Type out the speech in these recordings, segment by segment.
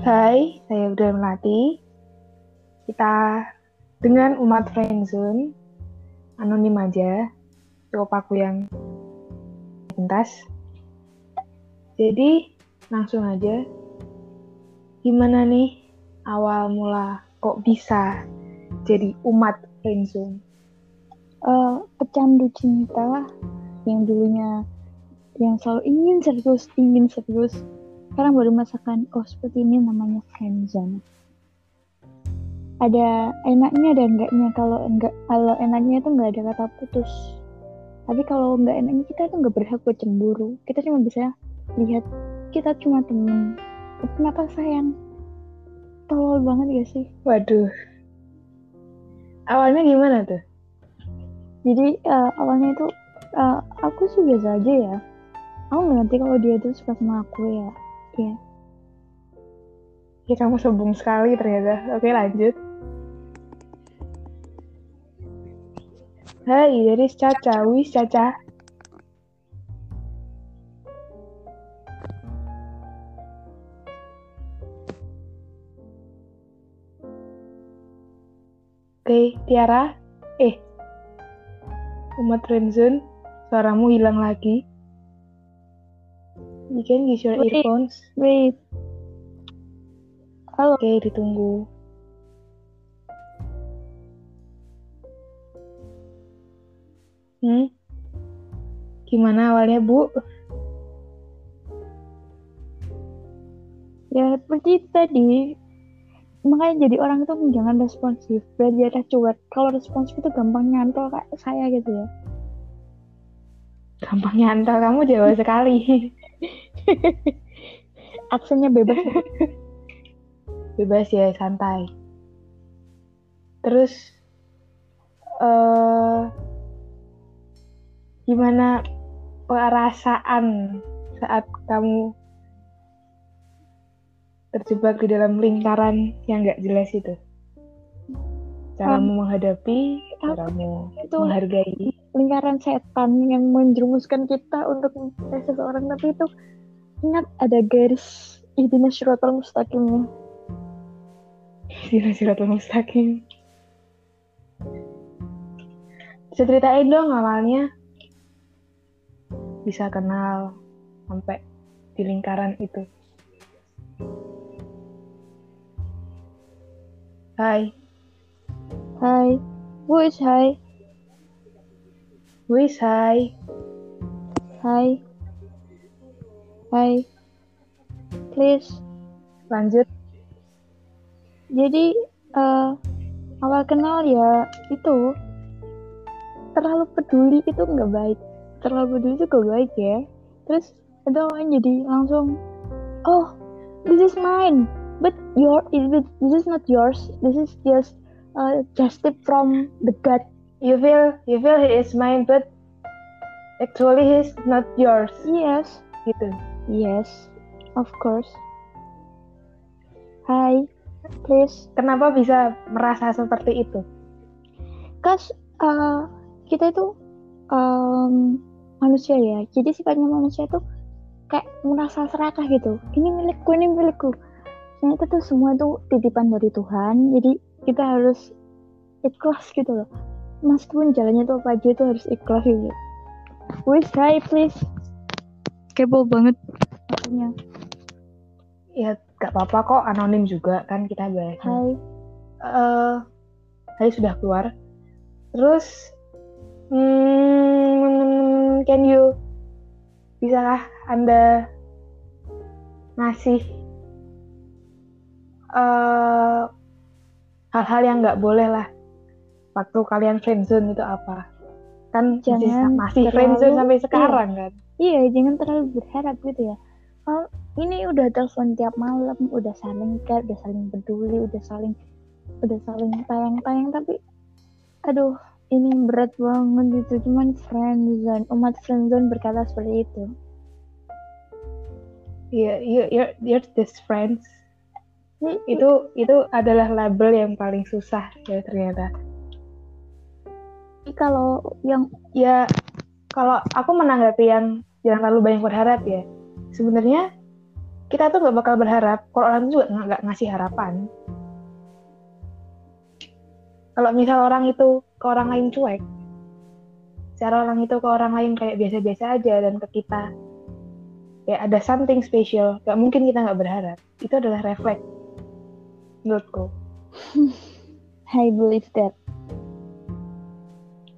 Hai, saya Uda Melati. Kita dengan umat friendzone, anonim aja, cukup aku yang pintas. Jadi, langsung aja. Gimana nih awal mula kok bisa jadi umat friendzone? Uh, pecandu cinta yang dulunya yang selalu ingin serius, ingin serius, sekarang baru merasakan oh seperti ini namanya friendzone ada enaknya dan enggaknya. Kalau enggak kalau enaknya itu enggak ada kata putus. Tapi kalau enggak enaknya kita itu enggak berhak buat cemburu. Kita cuma bisa lihat kita cuma temen. Kenapa sayang? Tolol banget gak sih? Waduh. Awalnya gimana tuh? Jadi uh, awalnya itu uh, aku sih biasa aja ya. Aku nggak ngerti kalau dia tuh suka sama aku ya Iya. Ya kamu sombong sekali ternyata. Oke lanjut. Hai, dari Caca. Wis Caca. Oke, Tiara. Eh, umat Renzun, suaramu hilang lagi. You can use your wait, earphones. Wait. Halo. Oke, okay, ditunggu. Hmm? Gimana awalnya, Bu? Ya, seperti tadi. Makanya jadi orang itu jangan responsif. Belajar cuek. Kalau responsif itu gampang nyantol kayak saya gitu ya. Gampang nyantol, kamu jauh sekali. aksennya bebas bebas ya santai. Terus uh, gimana perasaan saat kamu terjebak di dalam lingkaran yang gak jelas itu? Caramu um, menghadapi caramu itu menghargai. lingkaran setan yang menjerumuskan kita untuk mencintai seseorang. Tapi itu ingat ada garis ihdinas syiratal mustaqimnya ihdinas syiratal mustaqim. Bisa ceritain dong awalnya? Bisa kenal sampai di lingkaran itu. Hai. Hai. Who is hi? Wis hai. Hai Hai. Please. Lanjut. Jadi uh, awal kenal ya itu terlalu peduli itu nggak baik. Terlalu peduli itu gak baik ya. Terus itu orang jadi langsung oh this is mine but your this is not yours this is just uh, just tip from the gut you feel you feel he is mine but actually he's not yours yes gitu Yes, of course. Hi, please. Kenapa bisa merasa seperti itu? Cause uh, kita itu um, manusia ya. Jadi sifatnya manusia itu kayak merasa serakah gitu. Ini milikku, ini milikku. Ternyata tuh semua tuh titipan dari Tuhan. Jadi kita harus ikhlas gitu loh. Meskipun jalannya tuh apa aja itu harus ikhlas gitu. Wish, hi, please kepo banget. Akunya ya gak apa-apa kok anonim juga kan kita bahas hai. Uh, hai sudah keluar. Terus hmm, can you bisakah anda ngasih uh, hal-hal yang nggak boleh lah? Waktu kalian friendzone itu apa? Kan Jangan masih, masih friendzone sampai sekarang iya. kan iya jangan terlalu berharap gitu ya oh, ini udah telepon tiap malam udah saling care udah saling peduli udah saling udah saling tayang-tayang tapi aduh ini berat banget gitu cuman friendzone umat friendzone berkata seperti itu Iya, yeah, you're, you're just friends. itu itu adalah label yang paling susah ya ternyata. Kalau yang ya kalau aku menanggapi yang jangan terlalu banyak berharap ya. Sebenarnya kita tuh nggak bakal berharap. Kalau orang itu juga nggak ngasih harapan. Kalau misal orang itu ke orang lain cuek cara orang itu ke orang lain kayak biasa-biasa aja dan ke kita kayak ada something special. Gak mungkin kita nggak berharap. Itu adalah refleks. Menurutku. I believe that.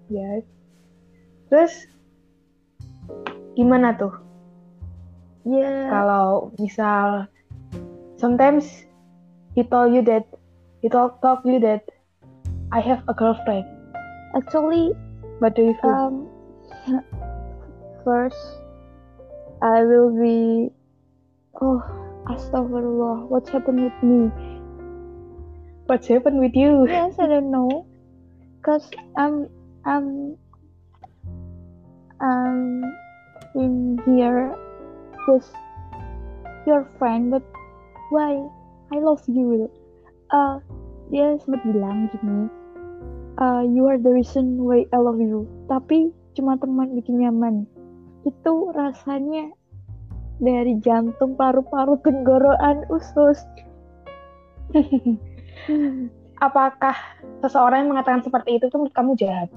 Yes. Terus gimana tuh? Yeah. kalau misal sometimes he told you that he talk talk you that I have a girlfriend. Actually what do you feel? um, first I will be oh astagfirullah what's happened with me? What's happened with you? Yes I don't know. Cause I'm I'm um in here with your friend but why? I love you. Uh dia sempat bilang gini uh, you are the reason why I love you. Tapi cuma teman bikin nyaman. Itu rasanya dari jantung paru-paru tenggorokan usus. Apakah seseorang yang mengatakan seperti itu tuh kamu jahat?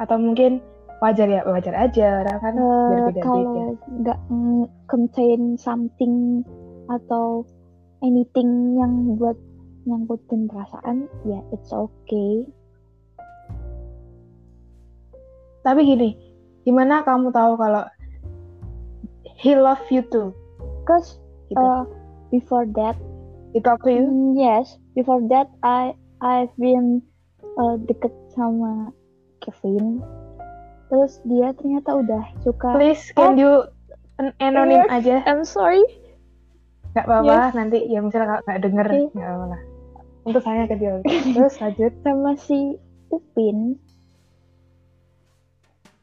Atau mungkin wajar ya wajar aja orang kan uh, berbeda-beda kalau nggak contain something atau anything yang buat nyangkutin perasaan ya it's okay. Tapi gini gimana kamu tahu kalau he love you too? Cause gitu. uh, before that he talk to you? mm, yes before that I I've been uh, deket sama Kevin terus dia ternyata udah suka please can oh. you anonim yes, aja? I'm sorry. Nggak apa-apa yes. nanti ya misalnya nggak denger okay. nggak apa-apa. Untuk saya ke dia. Terus lanjut. Sama si Upin.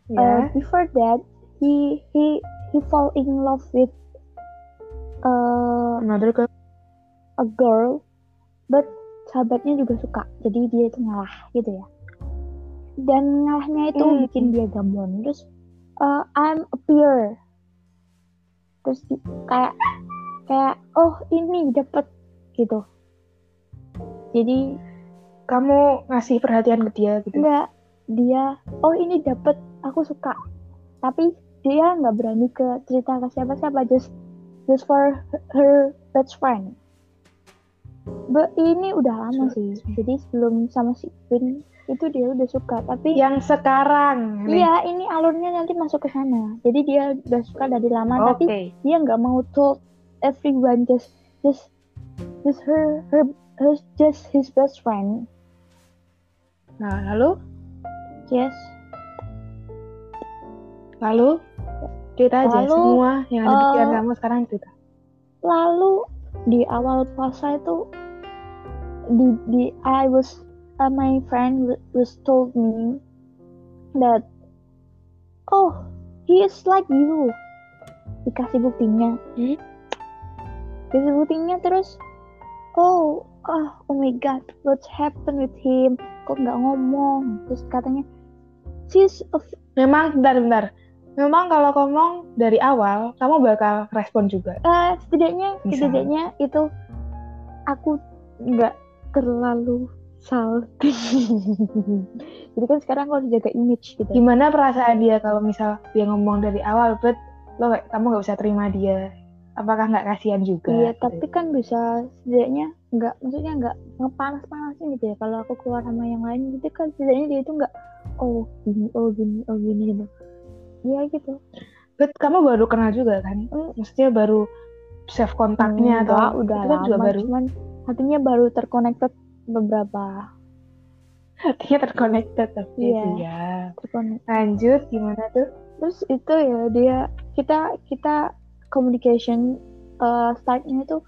Yeah. uh, before that he he he fall in love with uh, another girl. a girl but sahabatnya juga suka. Jadi dia itu ngalah gitu ya dan ngalahnya itu hmm. bikin dia gambon terus uh, I'm a peer. Terus kayak kayak oh ini dapet gitu. Jadi kamu ngasih perhatian ke dia gitu? enggak. Dia oh ini dapet aku suka. Tapi dia nggak berani ke cerita ke siapa-siapa just just for her best friend. But ini udah lama sih. Jadi sebelum sama si Queen itu dia udah suka tapi yang sekarang iya ini alurnya nanti masuk ke sana. Jadi dia udah suka dari lama okay. tapi dia nggak mau told everyone just just just her her, her just his best friend. Nah lalu? Yes. Lalu? Cerita aja lalu, semua yang ada di pikiran uh, kamu sekarang cerita lalu di awal puasa itu di di I was uh, my friend was told me that oh he is like you. Dikasih buktinya. Hmm? dikasih buktinya terus oh oh oh my god what happened with him? Kok nggak ngomong? Terus katanya she's a memang bentar bentar. Memang kalau ngomong dari awal kamu bakal respon juga. Uh, setidaknya Misal. setidaknya itu aku nggak terlalu salting. Jadi kan sekarang harus jaga image gitu. Gimana perasaan dia kalau misal dia ngomong dari awal but lo kamu nggak bisa terima dia. Apakah nggak kasihan juga? Iya gitu. tapi kan bisa setidaknya nggak maksudnya nggak ngepanas panasin gitu ya. Kalau aku keluar sama yang lain gitu kan setidaknya dia itu nggak oh gini oh gini oh gini gitu. Iya gitu. But kamu baru kenal juga kan? Mm. maksudnya baru save kontaknya hmm, atau udah kan lama juga baru cuman hatinya baru terconnected beberapa. Artinya terconnected tapi yeah, ya. lanjut gimana tuh? Terus itu ya dia kita kita communication uh, startnya itu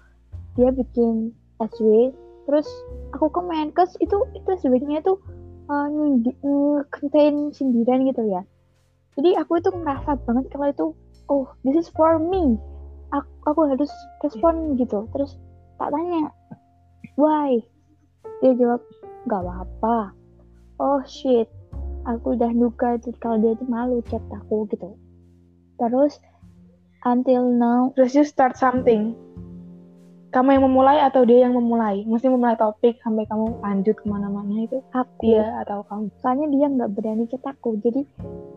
dia bikin SW terus aku komen kes itu itu SW-nya itu uh, contain sindiran gitu ya jadi aku itu ngerasa banget kalau itu oh this is for me aku, aku harus respon gitu. Terus tak tanya why dia jawab gak apa-apa. Oh shit. Aku udah duga itu kalau dia tuh malu chat aku gitu. Terus until now terus you start something. Kamu yang memulai atau dia yang memulai? Mesti memulai topik sampai kamu lanjut ke mana-mana itu? Aku. Dia atau kamu? soalnya dia nggak berani chat aku jadi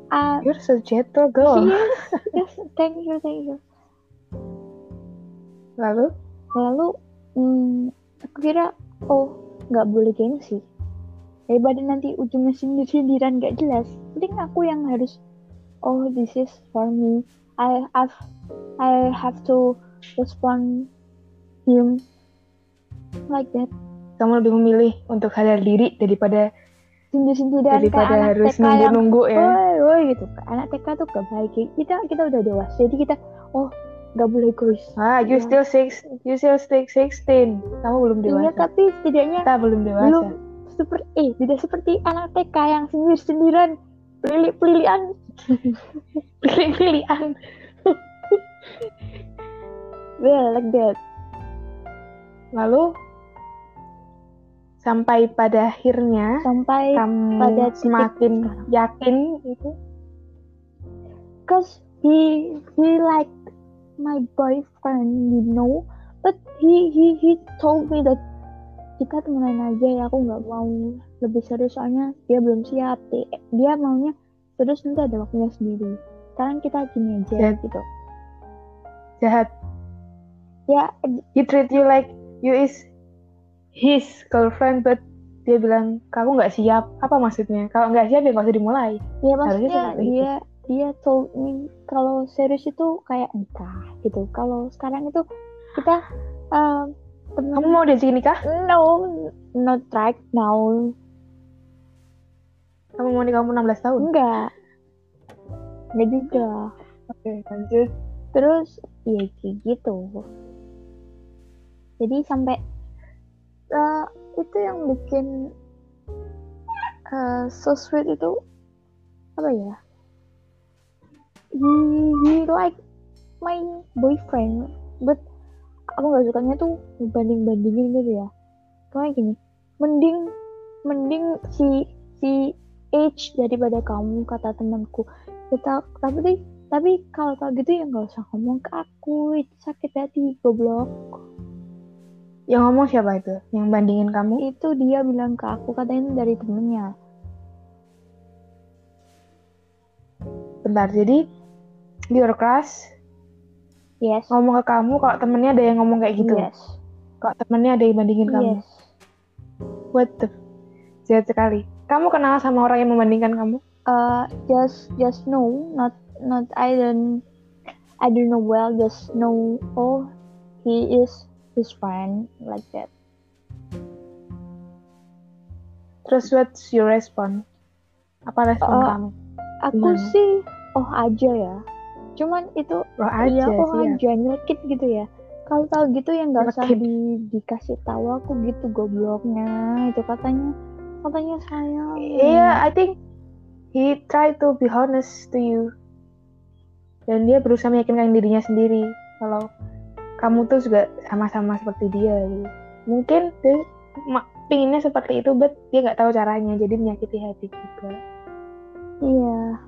ah You're so gentle girl. yes, yes, thank you thank you. Lalu? Lalu hmm, aku kira oh nggak boleh gengsi daripada nanti ujungnya sindir-sindiran nggak jelas. Mending aku yang harus oh this is for me. I have I have to respond him like that. Kamu lebih memilih untuk sadar diri daripada sindir-sindiran daripada anak harus nunggu-nunggu ya. woi woi gitu. Anak TK tuh gak baik. Kita kita udah dewasa. Jadi kita oh nggak boleh egois Ah, you Ya. still six, you still still 16. Kamu belum iya dewasa. tapi setidaknya Kita belum dewasa. belum seperti eh tidak seperti anak TK yang sindir-sindiran pelilik-pelikan Pilih-pilihan. well like that Lalu sampai pada akhirnya sampai kamu pada semakin sekarang. yakin itu cause he he like my boyfriend you know but he he he told me that kita temenan aja ya aku nggak mau lebih serius soalnya dia belum siap Di- dia maunya terus nanti ada waktunya sendiri sekarang kita gini aja Ya. gitu jahat. ya He treat you like you is his girlfriend, but dia bilang kamu nggak siap. Apa maksudnya? Kalau nggak siap ya nggak usah dimulai. ya maksudnya seperti itu. Dia told me kalau serius itu kayak nikah gitu kalau sekarang itu kita um, temen Kamu mau diajak nikah? no not right now Kamu mau nikah umur 16 tahun? enggak enggak juga Oke, lanjut. terus ya gitu jadi sampai eh, itu yang bikin eh, so sweet itu apa ya he, he like my boyfriend but aku nggak sukanya tuh banding bandingin gitu ya kayak gini mending mending si si age daripada kamu kata temanku kita tapi tapi kalau kayak gitu ya nggak usah ngomong ke aku itu sakit hati goblok Yang ngomong siapa itu? Yang bandingin kamu? itu dia bilang ke aku katanya dari temennya Bentar, jadi di your class yes ngomong ke kamu kalau temennya ada yang ngomong kayak gitu. yes Kalau temennya ada yang bandingin kamu. yes What the? Jahat sekali. Kamu kenal sama orang yang membandingkan kamu? uh just just know not not I don't I don't know well just know oh he is his friend like that Terus what's your response? Apa respon Uh, kamu? aku Gimana? sih oh aja ya cuman itu Roh aja ya oh aja nyelekit gitu ya kalau tahu gitu ya nggak usah di, dikasih tahu aku gitu gobloknya itu katanya katanya saya Iya, I think he try to be honest to you. Dan dia berusaha meyakinkan dirinya sendiri kalau kamu tuh juga sama-sama seperti dia. Gitu. Mungkin dia pinginnya seperti itu, but dia nggak tahu caranya, jadi menyakiti hati juga. iya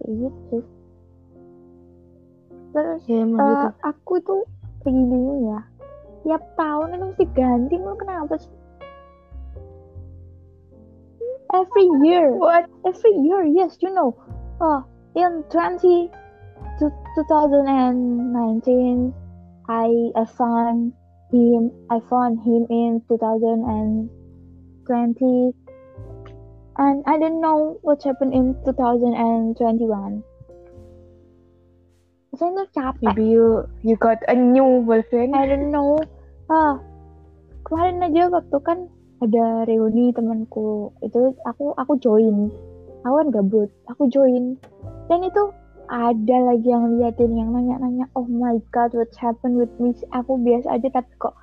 kayak gitu terus Ya emang eh, gitu. aku tuh lagi bingung ya. Tiap tahun itu mesti ganti lu kenapa sih? Every year. What? every year yes you know. Oh in 20 to 2019 i i found him i found him in 2020 and i don't know what happened in 2021 saya tuh capek Maybe you you got a new boyfriend. I don't know. Ah, kemarin aja waktu kan ada reuni temanku. Itu aku aku join. Aku kan gabut. Aku join. Dan itu ada lagi yang liatin yang nanya-nanya, "Oh my god, what happened with me?" Aku biasa aja tapi kok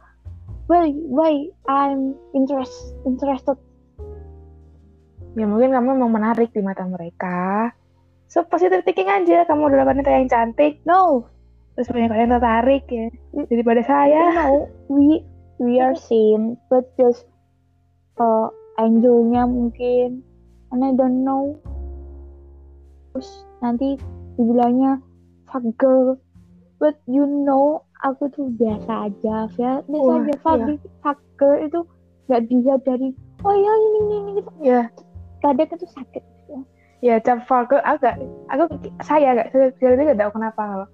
why why I'm interest interested. Ya mungkin kamu emang menarik di mata mereka. So positive thinking aja, kamu adalah wanita yang cantik, No, terus banyak orang yang tertarik ya. Daripada saya. you know, we we are same, but just uh, angle-nya mungkin, and I don't know. Terus nanti dibilangnya fuck girl, but you know aku tuh biasa aja ya. Biasa Wah, aja iya. Fabi Fager itu nggak bisa dari oh ya ini ini ini. Gitu ya kadang itu sakit ya cap Falco agak aku saya agak itu gak tahu kenapa. Kalau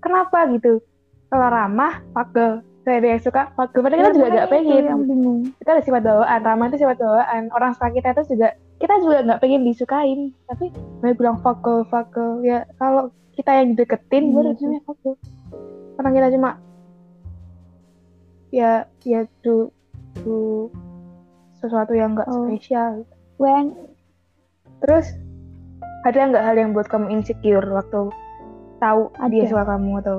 kenapa gitu? Kalau ramah Falco saya ada yang suka Falco padahal kita Ya, juga gak pengen. yang bingung. Kita ada sifat bawaan. Ramah itu sifat bawaan. Orang suka kita itu juga kita juga nggak pengen disukain. Tapi mereka bilang Falco Falco ya kalau kita yang deketin Iya baru namanya Falco karena kita cuma ya ya do do sesuatu yang nggak Oh. spesial. When Terus ada nggak hal yang buat kamu insecure waktu tahu dia Ada. suka kamu atau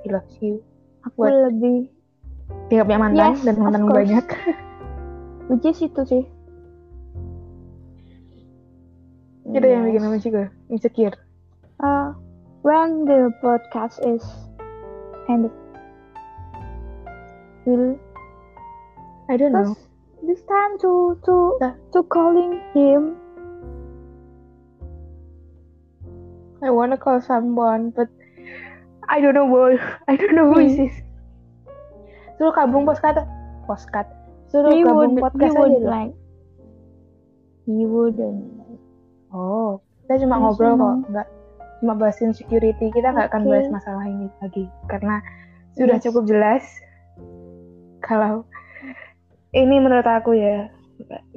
he loves you? aku What? lebih Dia punya mantan Yes, dan mantan banyak. which is itu sih Itu yang bikin Yes. kamu juga insecure. uh, when the podcast is ended will I don't know. This time to to Nah. to calling him I wanna call someone, but I don't know boy. I don't know who is Hmm. this. Suruh kabung postcard, postcard. Suruh he gabung would he podcast aja. would like he wouldn't Oh, kita cuma Yes, ngobrol kok, emang. nggak cuma bahas insecurity. Kita nggak akan Oke. bahas masalah ini lagi karena sudah Yes. cukup jelas kalau ini menurut aku ya,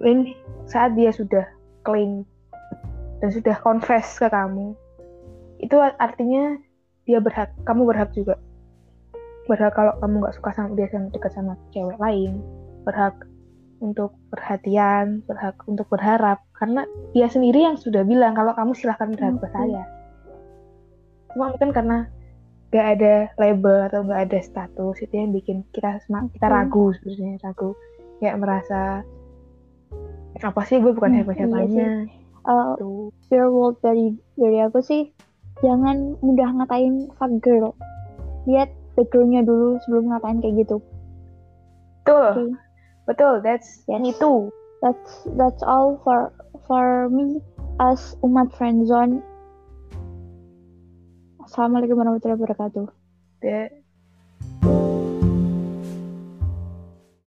ini saat dia sudah clean dan sudah confess ke kamu, itu artinya dia berhak, kamu berhak juga. Berhak kalau kamu nggak suka sama dia sama dekat sama cewek lain, berhak untuk perhatian, berhak untuk berharap. Karena dia sendiri yang sudah bilang kalau kamu silahkan berharap ke saya. Cuma mungkin karena gak ada label atau gak ada status itu yang bikin kita kita Oke. ragu sebenarnya ragu. Kayak merasa apa sih gue bukan Hmm, siapa iya siapanya uh, tuh pure world dari dari aku sih jangan mudah ngatain fuck girl. Lihat backgroundnya dulu sebelum ngatain kayak gitu. Betul. Oke. betul that's Yes. me too that's that's all for for me as umat friendzone. Assalamualaikum warahmatullahi wabarakatuh. The-